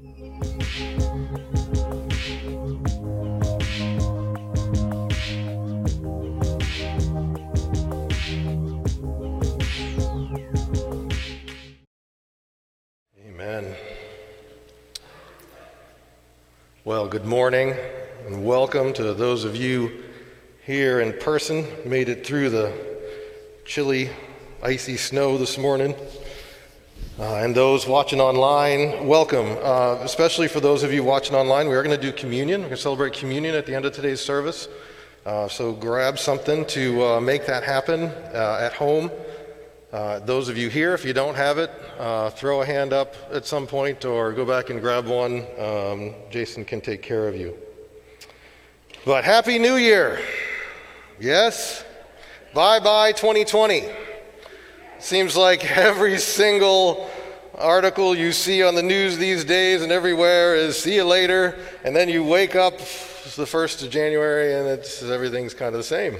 Amen. Well, good morning and welcome to those of you here in person. Made it through the chilly, icy snow this morning. Uh, and those watching online, welcome. Uh, especially for those of you watching online, we are going to do communion. We're going to celebrate communion at the end of today's service. Uh, so grab something to uh, make that happen uh, at home. Uh, those of you here, if you don't have it, throw a hand up at some point or go back and grab one. Um, Jason can take care of you. But Happy New Year! Yes? Bye bye 2020. Seems like every single article you see on the news these days and everywhere is see you later, and then you wake up it's the 1st of January and it's, everything's kind of the same.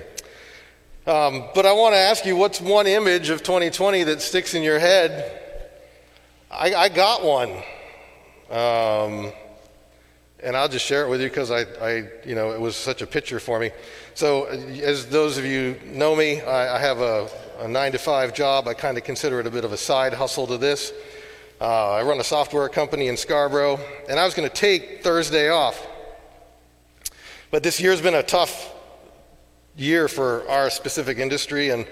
Um, but I want to ask you, what's one image of 2020 that sticks in your head? I, I got one. Um, and I'll just share it with you because I, I, you know, it was such a picture for me. So, as those of you know me, I, I have a, a, nine to five job. I kind of consider it a bit of a side hustle to this. Uh, I run a software company in Scarborough, and I was going to take Thursday off. But this year's been a tough year for our specific industry, and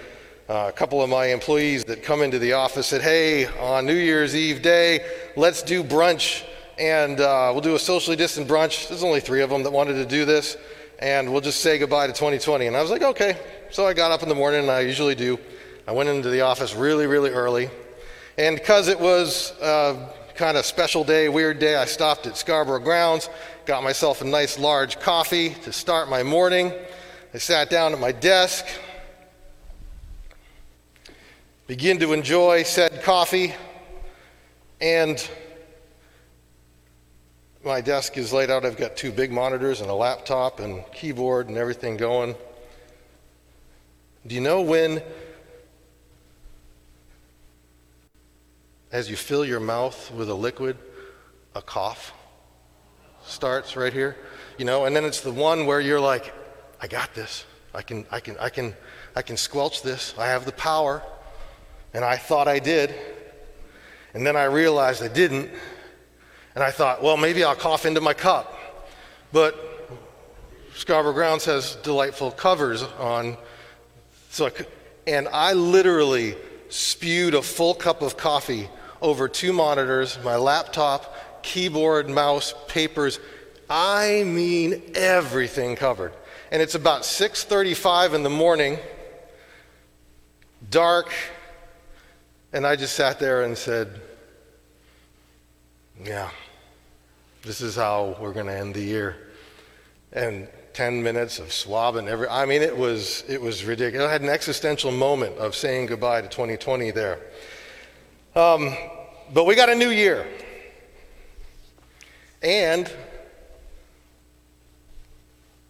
uh, a couple of my employees that come into the office said, Hey, on New Year's Eve day, let's do brunch and uh, we'll do a socially distant brunch. There's only three of them that wanted to do this, and we'll just say goodbye to 2020. And I was like, okay. So I got up in the morning, and I usually do. I went into the office really, really early. And because it was a kind of special day, weird day, I stopped at Scarborough Grounds, got myself a nice large coffee to start my morning. I sat down at my desk, begin to enjoy said coffee, and my desk is laid out. I've got two big monitors and a laptop and keyboard and everything going. Do you know when, as you fill your mouth with a liquid, a cough starts right here? You know, and then it's the one where you're like, I got this. I can, I can, I can, I can squelch this. I have the power. And I thought I did. And then I realized I didn't. And I thought, well, maybe I'll cough into my cup. But Scarborough Grounds has delightful covers on. So I and I literally spewed a full cup of coffee over two monitors, my laptop, keyboard, mouse, papers. I mean everything covered. And it's about 6:35 in the morning, dark, and I just sat there and said, "Yeah, this is how we're going to end the year. And 10 minutes of swabbing every, I mean, it was, it was ridiculous. I had an existential moment of saying goodbye to 2020 there. Um, but we got a new year. And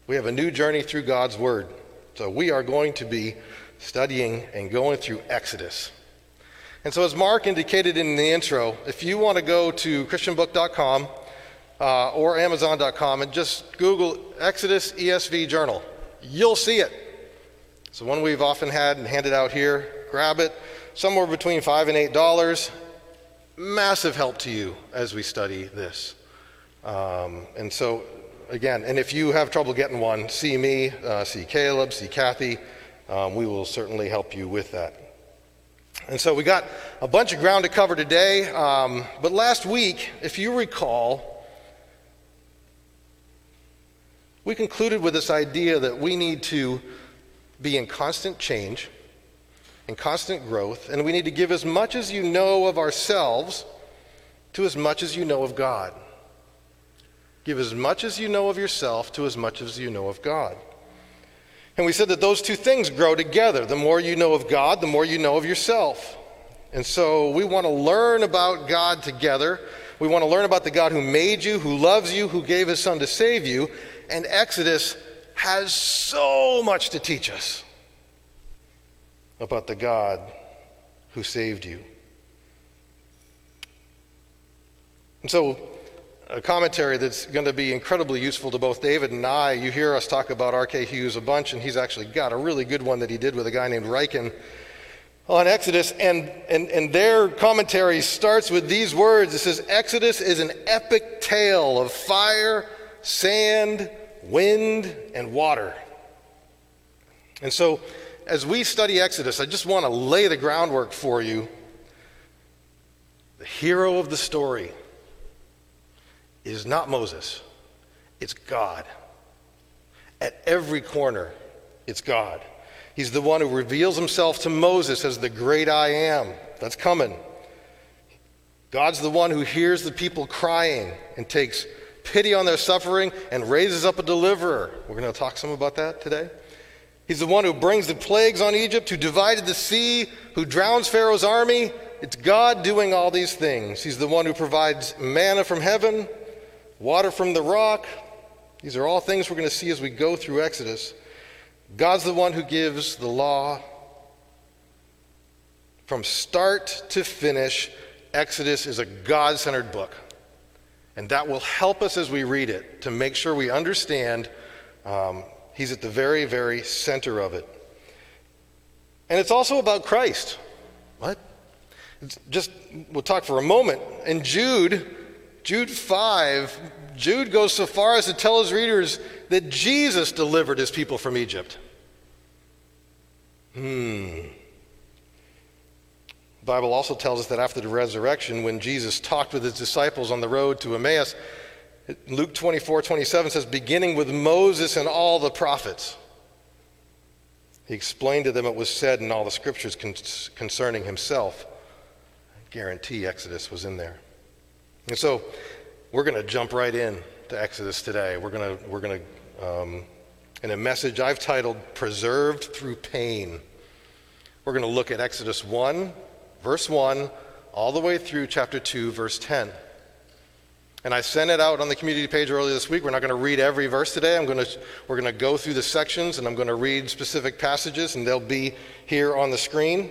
we have a new journey through God's Word. So we are going to be studying and going through Exodus. And so, as Mark indicated in the intro, if you want to go to ChristianBook.com uh, or Amazon.com and just Google Exodus ESV Journal. You'll see it. It's the one we've often had and handed out here. Grab it. Somewhere between five and eight dollars. Massive help to you as we study this. Um, and so, again, and if you have trouble getting one, see me, uh, see Caleb, see Kathy. Um, we will certainly help you with that. And so we got a bunch of ground to cover today. Um, but last week, if you recall, we concluded with this idea that we need to be in constant change, in constant growth, and we need to give as much as you know of ourselves to as much as you know of God. Give as much as you know of yourself to as much as you know of God. And we said that those two things grow together. The more you know of God, the more you know of yourself. And so we want to learn about God together. We want to learn about the God who made you, who loves you, who gave his son to save you, and Exodus has so much to teach us about the God who saved you. And so a commentary that's going to be incredibly useful to both David and I. You hear us talk about R.K. Hughes a bunch, and he's actually got a really good one that he did with a guy named Ryken on Exodus. And, and, and their commentary starts with these words It says, Exodus is an epic tale of fire, sand, wind, and water. And so, as we study Exodus, I just want to lay the groundwork for you. The hero of the story is not Moses, it's God. At every corner, it's God. He's the one who reveals himself to Moses as the great I am. That's coming. God's the one who hears the people crying and takes pity on their suffering and raises up a deliverer. We're going to talk some about that today. He's the one who brings the plagues on Egypt, who divided the sea, who drowns Pharaoh's army. It's God doing all these things. He's the one who provides manna from heaven, water from the rock. These are all things we're going to see as we go through Exodus. God's the one who gives the law. From start to finish, Exodus is a God centered book. And that will help us as we read it to make sure we understand um, He's at the very, very center of it. And it's also about Christ. What? It's just, we'll talk for a moment. In Jude, Jude 5, Jude goes so far as to tell his readers that Jesus delivered his people from Egypt. Hmm. Bible also tells us that after the resurrection, when Jesus talked with his disciples on the road to Emmaus, Luke 24, 27 says, beginning with Moses and all the prophets. He explained to them what was said in all the scriptures concerning himself. I guarantee Exodus was in there. And so we're going to jump right in to Exodus today. We're going to, we're going to um, in a message I've titled Preserved Through Pain. We're going to look at Exodus 1, verse 1, all the way through chapter 2, verse 10. And I sent it out on the community page earlier this week. We're not going to read every verse today. I'm going to, we're going to go through the sections and I'm going to read specific passages, and they'll be here on the screen.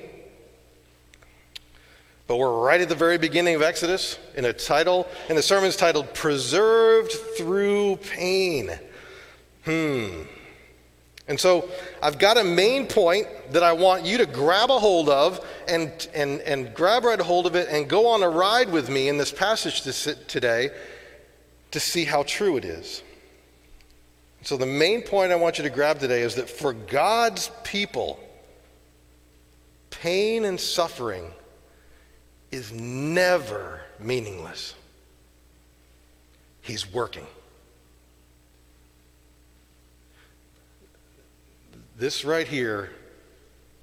But we're right at the very beginning of Exodus in a title, and the sermon's titled Preserved Through Pain. Hmm. And so I've got a main point that I want you to grab a hold of and, and, and grab right a hold of it and go on a ride with me in this passage today to see how true it is. So, the main point I want you to grab today is that for God's people, pain and suffering is never meaningless. He's working. This right here,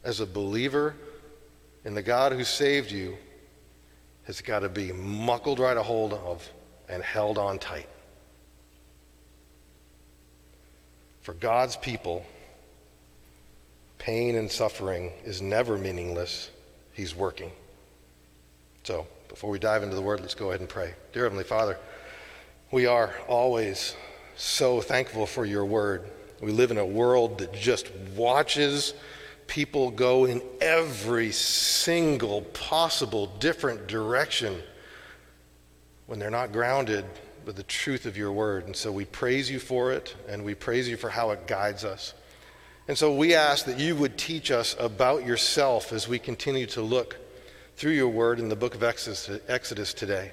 as a believer in the God who saved you, has got to be muckled right a hold of and held on tight. For God's people, pain and suffering is never meaningless. He's working. So, before we dive into the word, let's go ahead and pray. Dear Heavenly Father, we are always so thankful for your word. We live in a world that just watches people go in every single possible different direction when they're not grounded with the truth of your word. And so we praise you for it, and we praise you for how it guides us. And so we ask that you would teach us about yourself as we continue to look through your word in the book of Exodus, today.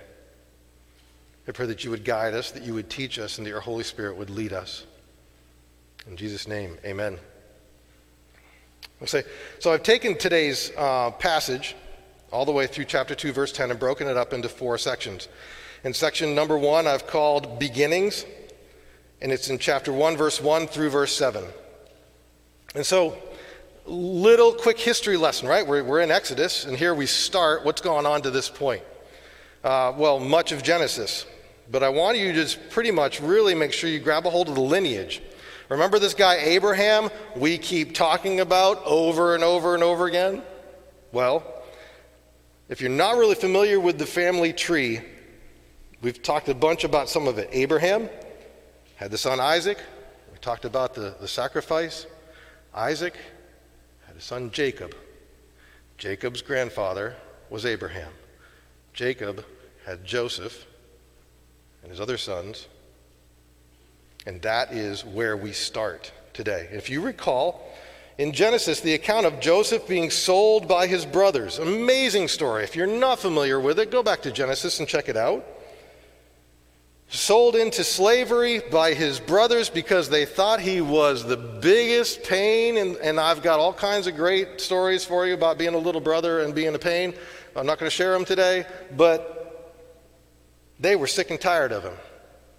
I pray that you would guide us, that you would teach us, and that your Holy Spirit would lead us. In Jesus' name, amen. Say, so I've taken today's uh, passage all the way through chapter 2, verse 10, and broken it up into four sections. In section number one, I've called Beginnings, and it's in chapter 1, verse 1 through verse 7. And so little quick history lesson, right? We're, we're in Exodus, and here we start. What's gone on to this point? Uh, well, much of Genesis. But I want you to just pretty much really make sure you grab a hold of the lineage. Remember this guy Abraham we keep talking about over and over and over again? Well, if you're not really familiar with the family tree, we've talked a bunch about some of it. Abraham had the son Isaac. We talked about the, the sacrifice. Isaac had a son Jacob. Jacob's grandfather was Abraham. Jacob had Joseph, and his other sons. And that is where we start today. If you recall, in Genesis, the account of Joseph being sold by his brothers. Amazing story. If you're not familiar with it, go back to Genesis and check it out. Sold into slavery by his brothers because they thought he was the biggest pain. And, and I've got all kinds of great stories for you about being a little brother and being a pain. I'm not going to share them today, but they were sick and tired of him.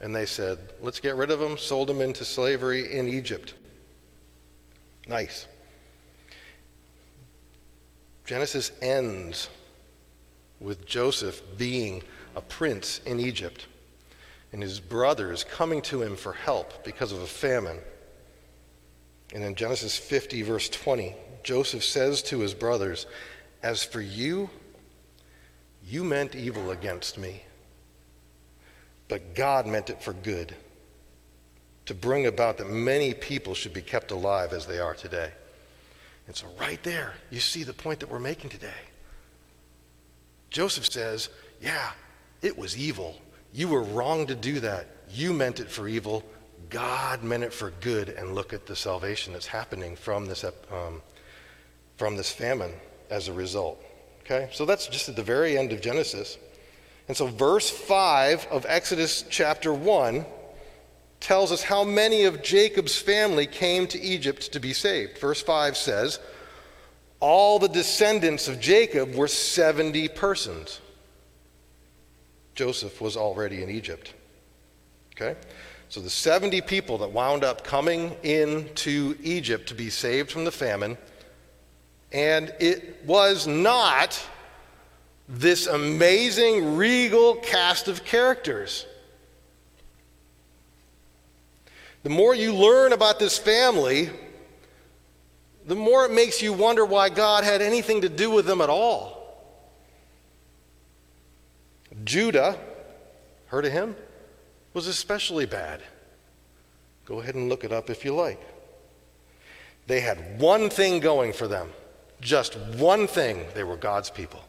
And they said, let's get rid of them, sold them into slavery in Egypt. Nice. Genesis ends with Joseph being a prince in Egypt and his brothers coming to him for help because of a famine. And in Genesis 50, verse 20, Joseph says to his brothers, As for you, you meant evil against me, but God meant it for good to bring about that many people should be kept alive as they are today. And so, right there, you see the point that we're making today. Joseph says, Yeah, it was evil. You were wrong to do that. You meant it for evil. God meant it for good. And look at the salvation that's happening from this, um, from this famine as a result. Okay? So that's just at the very end of Genesis. And so, verse 5 of Exodus chapter 1 tells us how many of Jacob's family came to Egypt to be saved. Verse 5 says, All the descendants of Jacob were 70 persons. Joseph was already in Egypt. Okay? So the 70 people that wound up coming into Egypt to be saved from the famine, and it was not this amazing regal cast of characters. The more you learn about this family, the more it makes you wonder why God had anything to do with them at all. Judah, heard of him, was especially bad. Go ahead and look it up if you like. They had one thing going for them, just one thing. They were God's people.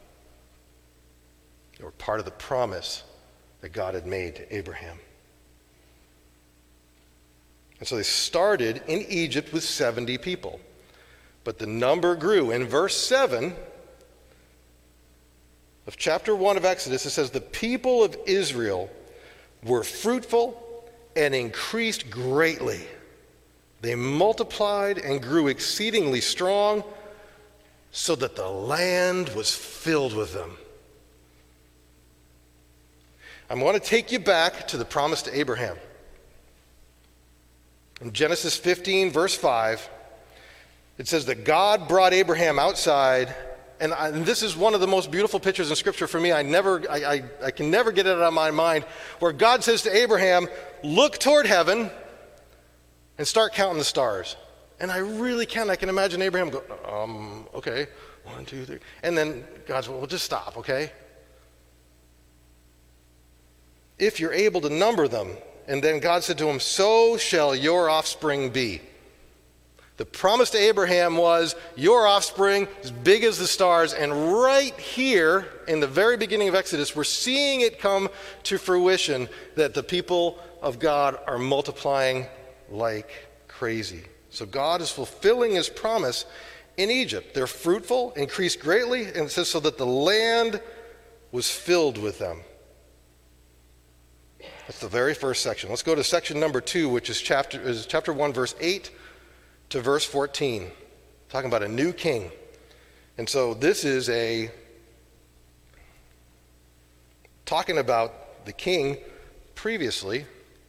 They were part of the promise that God had made to Abraham. And so they started in Egypt with 70 people. But the number grew. In verse 7 of chapter 1 of Exodus, it says, The people of Israel were fruitful and increased greatly. They multiplied and grew exceedingly strong, so that the land was filled with them. I want to take you back to the promise to Abraham. In Genesis 15, verse 5, it says that God brought Abraham outside, and, I, and, this is one of the most beautiful pictures in Scripture for me. I, never, I, I, I can never get it out of my mind, where God says to Abraham, Look toward heaven and start counting the stars. And I really can. I can imagine Abraham go, um, okay, one, two, three. And then God's, well, just stop, okay? If you're able to number them, and then God said to him, So shall your offspring be. The promise to Abraham was, Your offspring, as big as the stars. And right here, in the very beginning of Exodus, we're seeing it come to fruition that the people of God are multiplying like crazy. So God is fulfilling his promise in Egypt. They're fruitful, increased greatly, and it says, So that the land was filled with them. That's the very first section. Let's go to section number two, which is chapter, is chapter 1, verse 8 to verse 14, talking about a new king. And so this is a talking about the king previously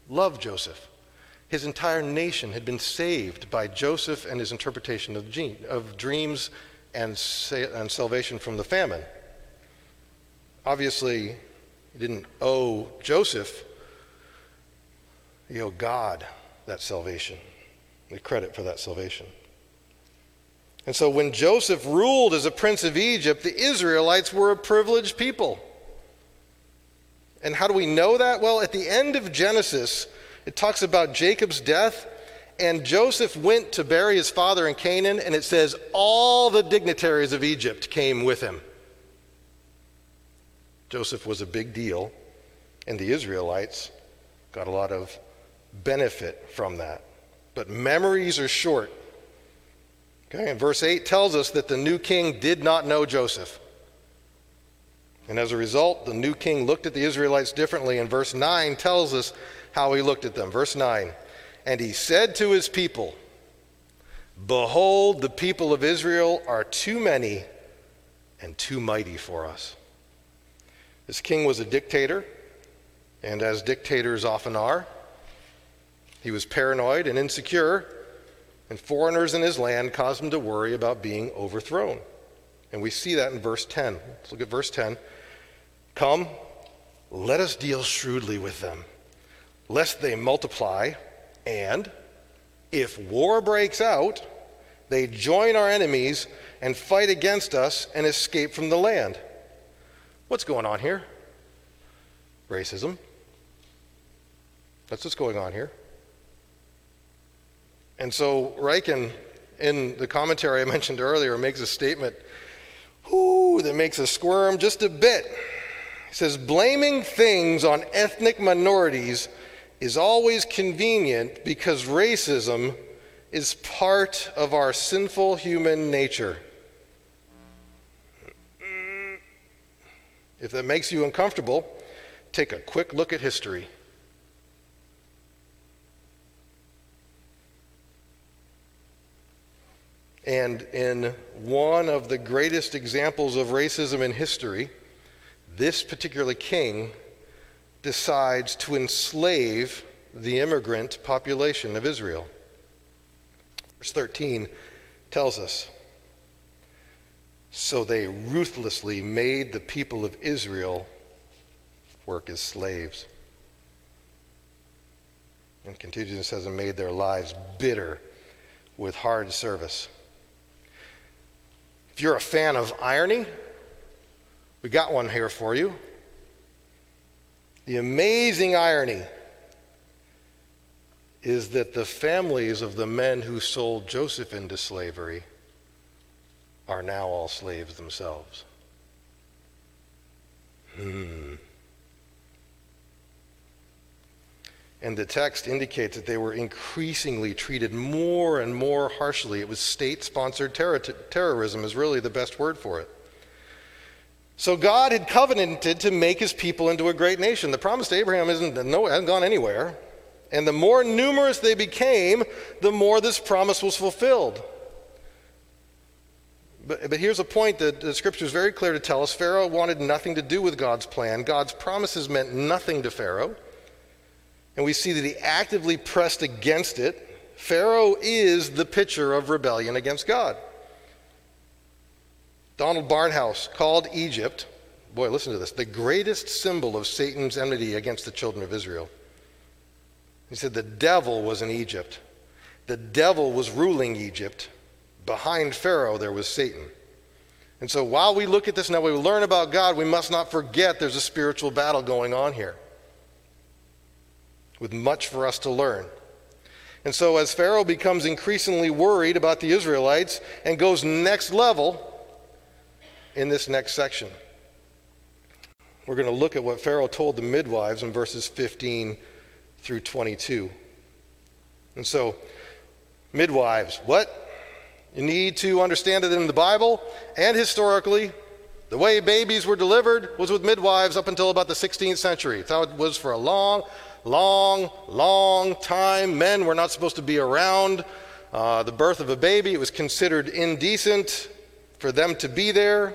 loved Joseph. His entire nation had been saved by Joseph and his interpretation of, of dreams and, and salvation from the famine. Obviously, he didn't owe Joseph you owe God that salvation, the credit for that salvation. And so when Joseph ruled as a prince of Egypt, the Israelites were a privileged people. And how do we know that? Well, at the end of Genesis, it talks about Jacob's death, and Joseph went to bury his father in Canaan, and it says all the dignitaries of Egypt came with him. Joseph was a big deal, and the Israelites got a lot of benefit from that. But memories are short. Okay, and verse 8 tells us that the new king did not know Joseph. And as a result, the new king looked at the Israelites differently. And verse 9 tells us how he looked at them. Verse 9 And he said to his people, Behold, the people of Israel are too many and too mighty for us. This king was a dictator, and as dictators often are, he was paranoid and insecure, and foreigners in his land caused him to worry about being overthrown. And we see that in verse 10. Let's look at verse 10. Come, let us deal shrewdly with them, lest they multiply, and if war breaks out, they join our enemies and fight against us and escape from the land. What's going on here? Racism. That's what's going on here. And so Ryken, in the commentary I mentioned earlier, makes a statement whoo, that makes us squirm just a bit. He says, blaming things on ethnic minorities is always convenient because racism is part of our sinful human nature. If that makes you uncomfortable, take a quick look at history. And in one of the greatest examples of racism in history, this particular king decides to enslave the immigrant population of Israel. Verse 13 tells us So they ruthlessly made the people of Israel work as slaves. And continues and says, and made their lives bitter with hard service. If you're a fan of irony, we got one here for you. The amazing irony is that the families of the men who sold Joseph into slavery are now all slaves themselves. Hmm. And the text indicates that they were increasingly treated more and more harshly. It was state sponsored terror- terrorism, is really the best word for it. So God had covenanted to make his people into a great nation. The promise to Abraham isn't, no, hasn't gone anywhere. And the more numerous they became, the more this promise was fulfilled. But, but here's a point that the scripture is very clear to tell us Pharaoh wanted nothing to do with God's plan. God's promises meant nothing to Pharaoh. And we see that he actively pressed against it. Pharaoh is the picture of rebellion against God. Donald Barnhouse called Egypt, boy, listen to this, the greatest symbol of Satan's enmity against the children of Israel. He said the devil was in Egypt. The devil was ruling Egypt. Behind Pharaoh, there was Satan. And so while we look at this now, we learn about God, we must not forget there's a spiritual battle going on here with much for us to learn. And so as Pharaoh becomes increasingly worried about the Israelites and goes next level in this next section, we're going to look at what Pharaoh told the midwives in verses 15 through 22. And so, midwives, what? You need to understand that in the Bible and historically, the way babies were delivered was with midwives up until about the 16th century. It's how it was for a long, long, long time. Men were not supposed to be around uh, the birth of a baby. It was considered indecent for them to be there.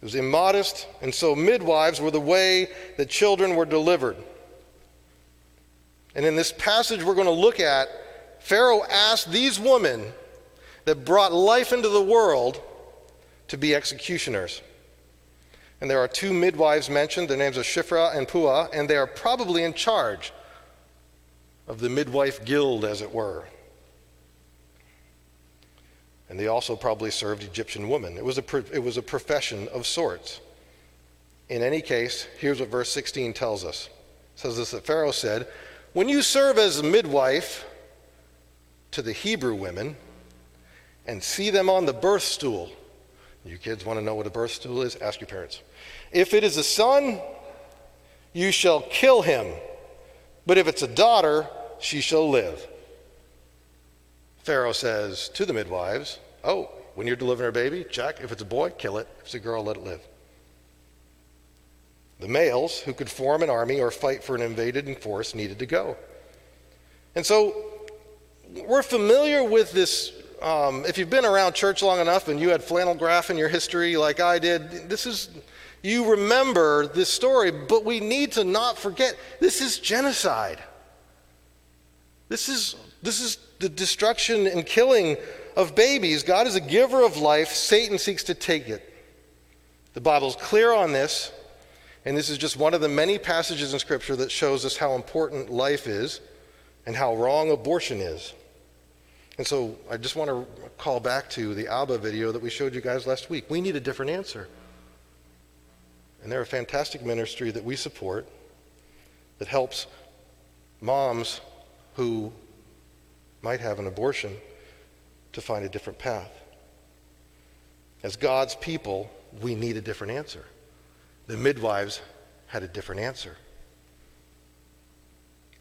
It was immodest. And so midwives were the way that children were delivered. And in this passage we're going to look at, Pharaoh asked these women that brought life into the world to be executioners. And there are two midwives mentioned. Their names are Shiphrah and Puah, and they are probably in charge of the midwife guild, as it were. And they also probably served Egyptian women. It was a, it was a profession of sorts. In any case, here's what verse 16 tells us. It says this that Pharaoh said, When you serve as midwife to the Hebrew women and see them on the birth stool, you kids want to know what a birth stool is? Ask your parents. If it is a son, you shall kill him But if it's a daughter, she shall live. Pharaoh says to the midwives, Oh, when you're delivering a baby, check. If it's a boy, kill it. If it's a girl, let it live. The males who could form an army or fight for an invaded force needed to go. And so we're familiar with this. Um, if you've been around church long enough and you had flannel graph in your history like I did, this is, you remember this story, but we need to not forget this is genocide. This is, this is the destruction and killing of babies. God is a giver of life, Satan seeks to take it. The Bible's clear on this, and this is just one of the many passages in Scripture that shows us how important life is and how wrong abortion is. And so I just want to call back to the Abba video that we showed you guys last week. We need a different answer. And they're a fantastic ministry that we support that helps moms who might have an abortion to find a different path. As God's people, we need a different answer. The midwives had a different answer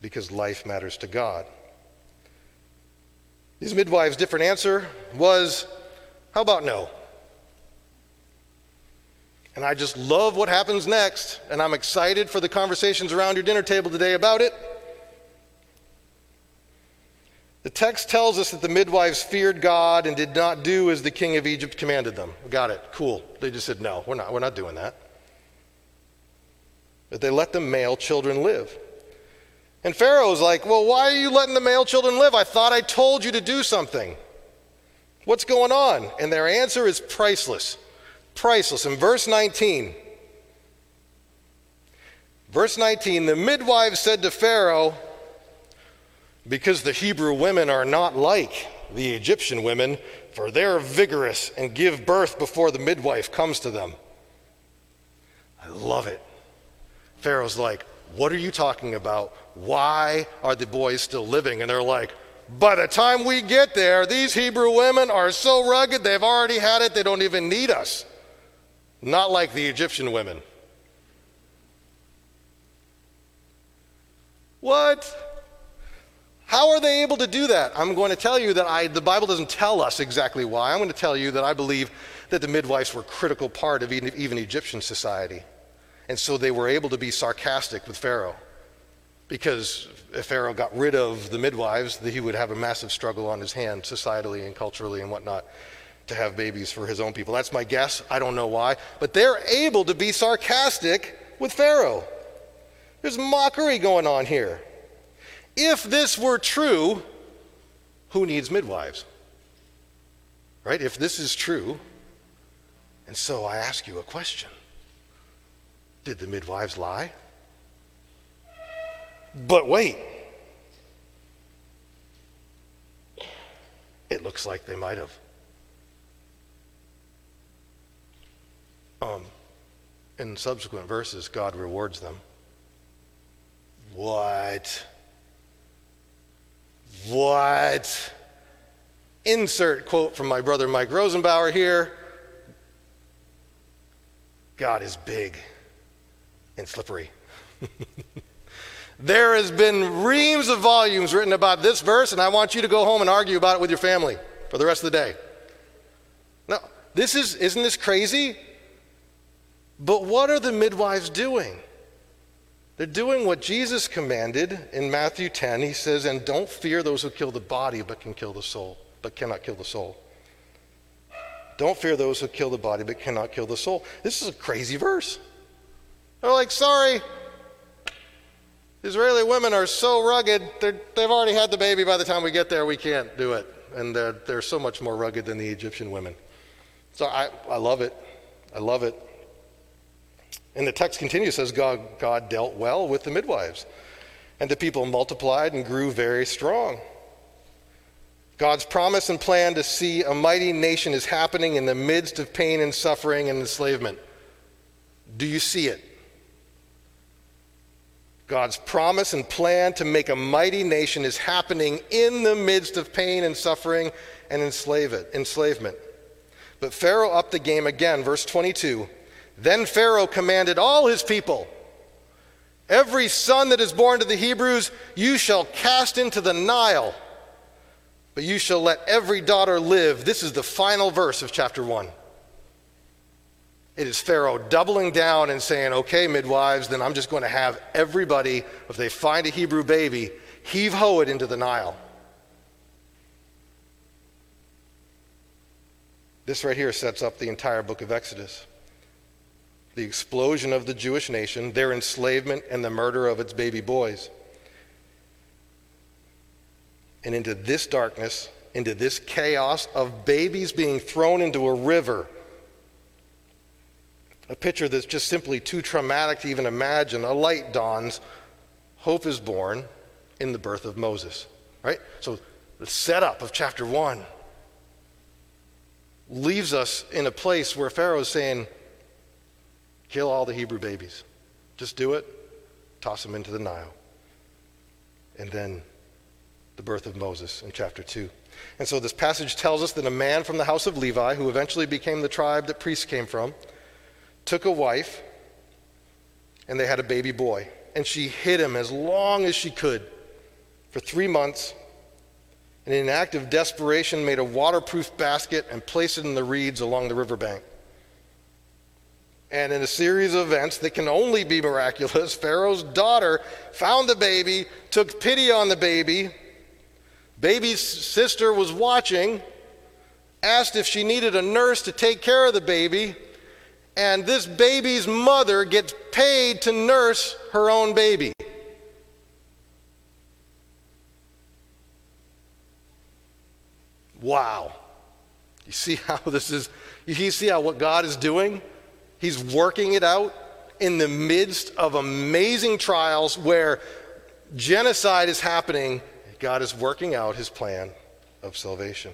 because life matters to God. These midwives' different answer was, How about no? And I just love what happens next, and I'm excited for the conversations around your dinner table today about it. The text tells us that the midwives feared God and did not do as the king of Egypt commanded them. Got it. Cool. They just said, no, we're not, we're not doing that. But they let the male children live. And Pharaoh's like, Well, why are you letting the male children live? I thought I told you to do something. What's going on? And their answer is priceless. Priceless. In verse 19, verse 19, the midwives said to Pharaoh, Because the Hebrew women are not like the Egyptian women, for they're vigorous and give birth before the midwife comes to them. I love it. Pharaoh's like, What are you talking about? Why are the boys still living? And they're like, By the time we get there, these Hebrew women are so rugged, they've already had it, they don't even need us. Not like the Egyptian women. What? How are they able to do that? I'm going to tell you that I, the Bible doesn't tell us exactly why. I'm going to tell you that I believe that the midwives were a critical part of even, even Egyptian society. And so they were able to be sarcastic with Pharaoh. Because if Pharaoh got rid of the midwives, he would have a massive struggle on his hands, societally and culturally and whatnot, to have babies for his own people. That's my guess. I don't know why. But they're able to be sarcastic with Pharaoh. There's mockery going on here. If this were true, who needs midwives? Right? If this is true, and so I ask you a question did the midwives lie? But wait. It looks like they might have. Um, in subsequent verses, God rewards them. What? What? Insert quote from my brother Mike Rosenbauer here God is big and slippery. there has been reams of volumes written about this verse, and I want you to go home and argue about it with your family for the rest of the day. No, this is, isn't this crazy? But what are the midwives doing? They're doing what Jesus commanded in Matthew 10. He says, And don't fear those who kill the body but can kill the soul, but cannot kill the soul. Don't fear those who kill the body but cannot kill the soul. This is a crazy verse. They're like, sorry, Israeli women are so rugged, they've already had the baby by the time we get there, we can't do it. And they're, they're so much more rugged than the Egyptian women. So I, I love it. I love it. And the text continues, says God, God dealt well with the midwives, and the people multiplied and grew very strong. God's promise and plan to see a mighty nation is happening in the midst of pain and suffering and enslavement. Do you see it? God's promise and plan to make a mighty nation is happening in the midst of pain and suffering and enslavement. But Pharaoh upped the game again. Verse 22 Then Pharaoh commanded all his people Every son that is born to the Hebrews, you shall cast into the Nile, but you shall let every daughter live. This is the final verse of chapter 1. It is Pharaoh doubling down and saying, okay, midwives, then I'm just going to have everybody, if they find a Hebrew baby, heave ho it into the Nile. This right here sets up the entire book of Exodus the explosion of the Jewish nation, their enslavement, and the murder of its baby boys. And into this darkness, into this chaos of babies being thrown into a river. A picture that's just simply too traumatic to even imagine. A light dawns, hope is born in the birth of Moses. Right? So the setup of chapter 1 leaves us in a place where Pharaoh is saying, Kill all the Hebrew babies. Just do it. Toss them into the Nile. And then the birth of Moses in chapter 2. And so this passage tells us that a man from the house of Levi, who eventually became the tribe that priests came from, took a wife and they had a baby boy. And she hid him as long as she could for three months. And in an act of desperation, made a waterproof basket and placed it in the reeds along the riverbank. And in a series of events that can only be miraculous, Pharaoh's daughter found the baby, took pity on the baby. Baby's sister was watching, asked if she needed a nurse to take care of the baby, and this baby's mother gets paid to nurse her own baby. Wow. You see how this is, you see how what God is doing? He's working it out in the midst of amazing trials where genocide is happening. God is working out his plan of salvation.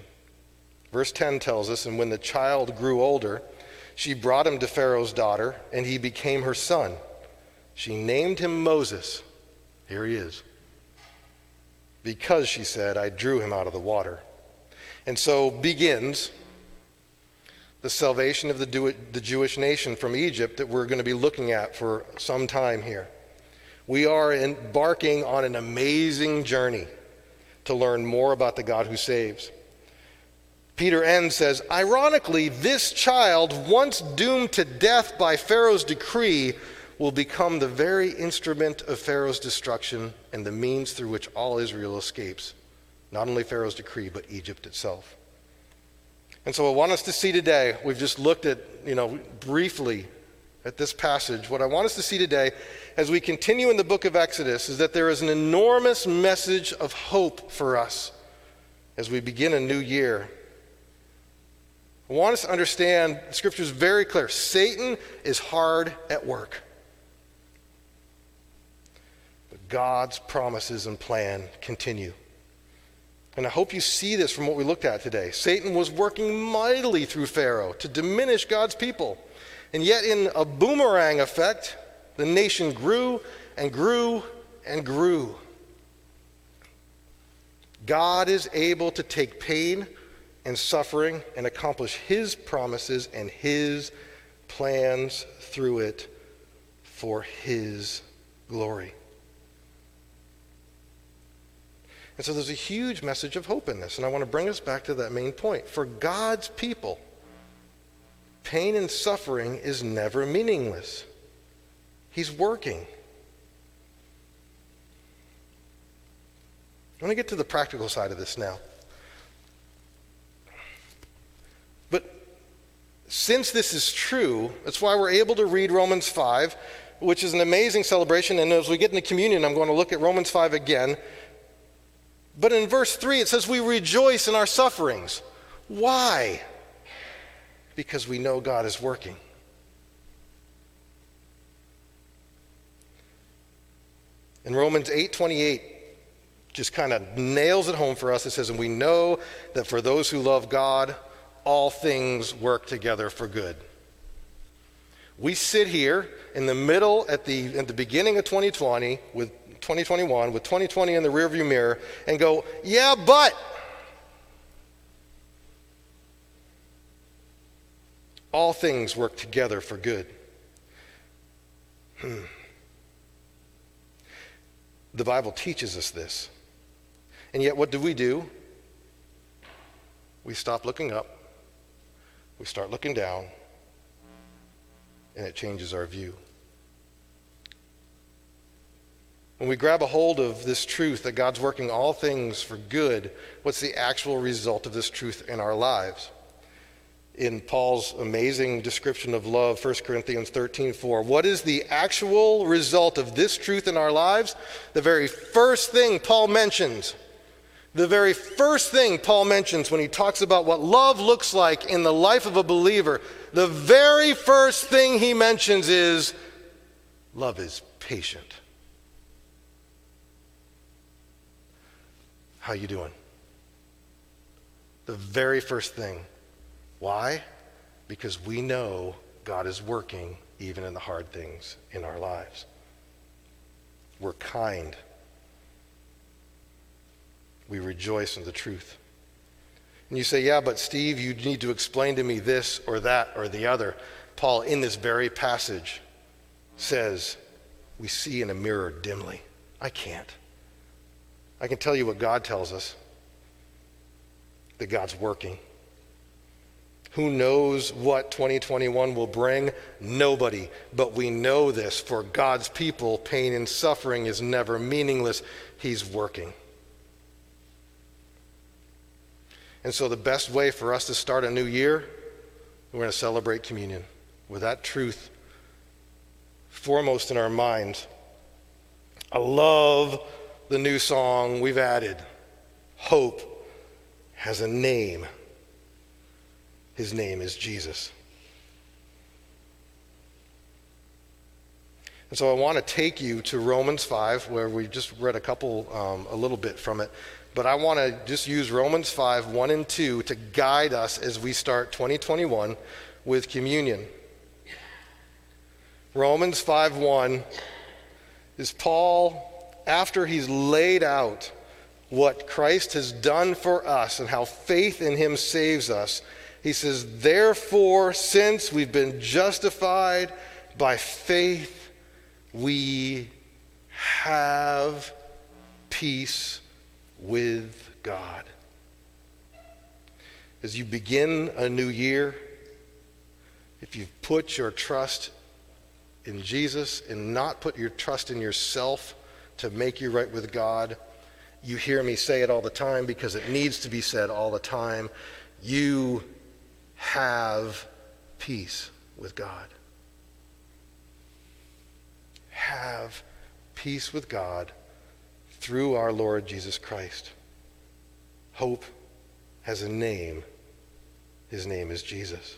Verse 10 tells us, And when the child grew older, she brought him to Pharaoh's daughter, and he became her son. She named him Moses. Here he is. Because, she said, I drew him out of the water. And so begins the salvation of the, the Jewish nation from Egypt that we're going to be looking at for some time here. We are embarking on an amazing journey to learn more about the God who saves. Peter Enns says, ironically, this child, once doomed to death by Pharaoh's decree, will become the very instrument of Pharaoh's destruction and the means through which all Israel escapes. Not only Pharaoh's decree, but Egypt itself. And so I want us to see today, we've just looked at, you know, briefly at this passage. What I want us to see today as we continue in the book of Exodus is that there is an enormous message of hope for us as we begin a new year. I want us to understand scripture is very clear. Satan is hard at work. But God's promises and plan continue. And I hope you see this from what we looked at today. Satan was working mightily through Pharaoh to diminish God's people. And yet, in a boomerang effect, the nation grew and grew and grew. God is able to take pain and suffering and accomplish his promises and his plans through it for his glory. And so there's a huge message of hope in this. And I want to bring us back to that main point. For God's people, pain and suffering is never meaningless, He's working. I want to get to the practical side of this now. But since this is true, that's why we're able to read Romans 5, which is an amazing celebration. And as we get into communion, I'm going to look at Romans 5 again. But in verse 3, it says, We rejoice in our sufferings. Why? Because we know God is working. In Romans 8:28 just kind of nails it home for us. It says, "And we know that for those who love God, all things work together for good." We sit here in the middle at the at the beginning of 2020 with 2021 with 2020 in the rearview mirror and go, yeah, but. All things work together for good. Hmm. The Bible teaches us this. And yet, what do we do? We stop looking up, we start looking down, and it changes our view. When we grab a hold of this truth that God's working all things for good, what's the actual result of this truth in our lives? In Paul's amazing description of love, 1 Corinthians 13 4, what is the actual result of this truth in our lives? The very first thing Paul mentions, the very first thing Paul mentions when he talks about what love looks like in the life of a believer, the very first thing he mentions is love is patient. How you doing? The very first thing. Why? Because we know God is working even in the hard things in our lives. We're kind. We rejoice in the truth. And you say, yeah, but Steve, you need to explain to me this or that or the other. Paul, in this very passage, says, we see in a mirror dimly. I can't. I can tell you what God tells us that God's working. Who knows what 2021 will bring? Nobody. But we know this for God's people, pain and suffering is never meaningless. He's working. And so, the best way for us to start a new year, we're going to celebrate communion with that truth foremost in our minds. I love the new song we've added Hope has a name. His name is Jesus. And so I want to take you to Romans 5, where we just read a couple, um, a little bit from it. But I want to just use Romans 5, 1 and 2 to guide us as we start 2021 with communion. Romans 5, 1 is Paul after he's laid out what Christ has done for us and how faith in him saves us, he says, Therefore, since we've been justified by faith, we have peace with God. As you begin a new year, if you've put your trust in Jesus and not put your trust in yourself, to make you right with God. You hear me say it all the time because it needs to be said all the time. You have peace with God. Have peace with God through our Lord Jesus Christ. Hope has a name. His name is Jesus.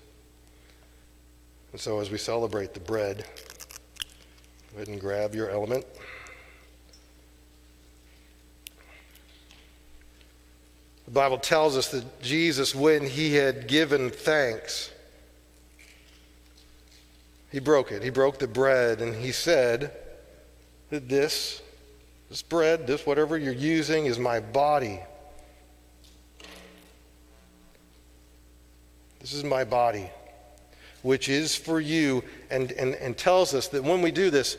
And so as we celebrate the bread, go ahead and grab your element. The Bible tells us that Jesus, when he had given thanks, he broke it. He broke the bread and he said that this, this bread, this whatever you're using, is my body. This is my body, which is for you, and, and, and tells us that when we do this,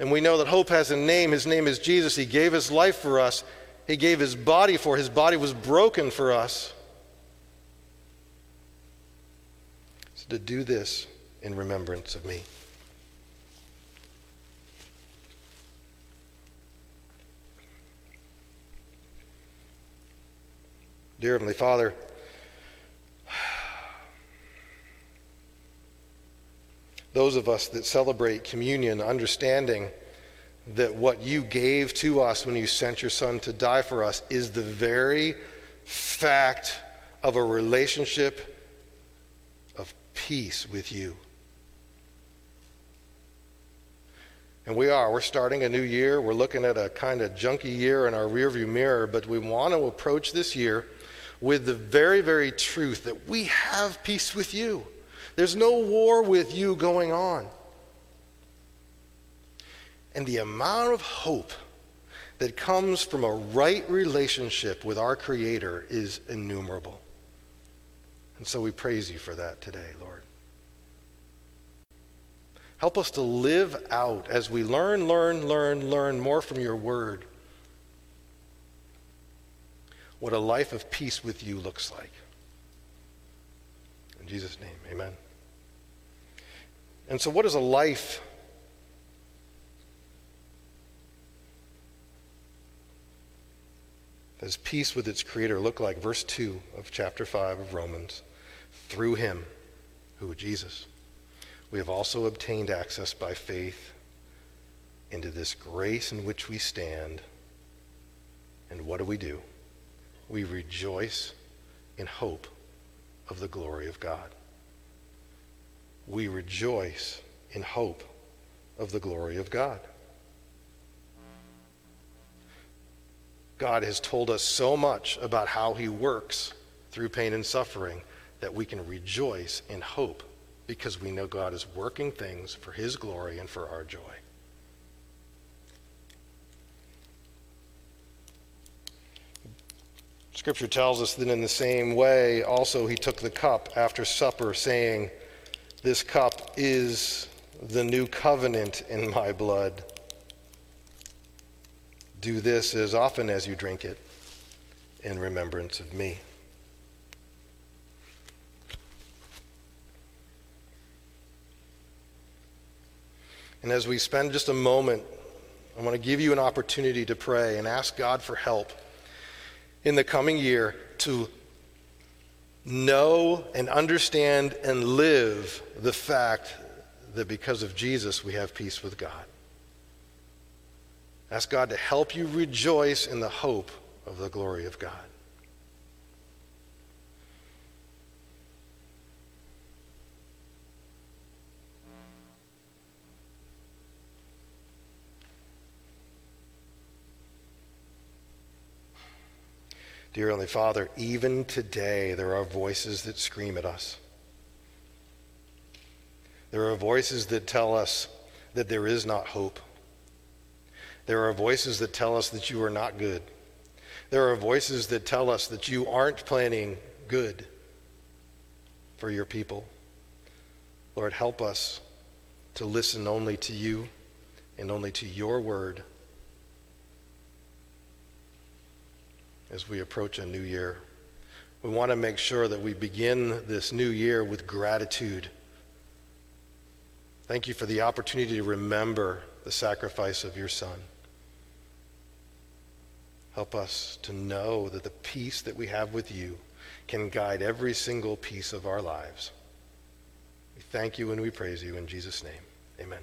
and we know that hope has a name, his name is Jesus, he gave his life for us. He gave his body for. His body was broken for us. So to do this in remembrance of me. Dear Heavenly Father, those of us that celebrate communion, understanding that what you gave to us when you sent your son to die for us is the very fact of a relationship of peace with you. And we are. We're starting a new year. We're looking at a kind of junky year in our rearview mirror, but we want to approach this year with the very, very truth that we have peace with you. There's no war with you going on. And the amount of hope that comes from a right relationship with our Creator is innumerable. And so we praise you for that today, Lord. Help us to live out as we learn, learn, learn, learn more from your word what a life of peace with you looks like. In Jesus' name, amen. And so, what is a life Does peace with its creator look like? Verse 2 of chapter 5 of Romans. Through him, who Jesus, we have also obtained access by faith into this grace in which we stand. And what do we do? We rejoice in hope of the glory of God. We rejoice in hope of the glory of God. God has told us so much about how he works through pain and suffering that we can rejoice in hope because we know God is working things for his glory and for our joy. Scripture tells us that in the same way, also, he took the cup after supper, saying, This cup is the new covenant in my blood. Do this as often as you drink it in remembrance of me. And as we spend just a moment, I want to give you an opportunity to pray and ask God for help in the coming year to know and understand and live the fact that because of Jesus we have peace with God. Ask God to help you rejoice in the hope of the glory of God. Dear Heavenly Father, even today there are voices that scream at us. There are voices that tell us that there is not hope. There are voices that tell us that you are not good. There are voices that tell us that you aren't planning good for your people. Lord, help us to listen only to you and only to your word as we approach a new year. We want to make sure that we begin this new year with gratitude. Thank you for the opportunity to remember the sacrifice of your Son. Help us to know that the peace that we have with you can guide every single piece of our lives. We thank you and we praise you in Jesus' name. Amen.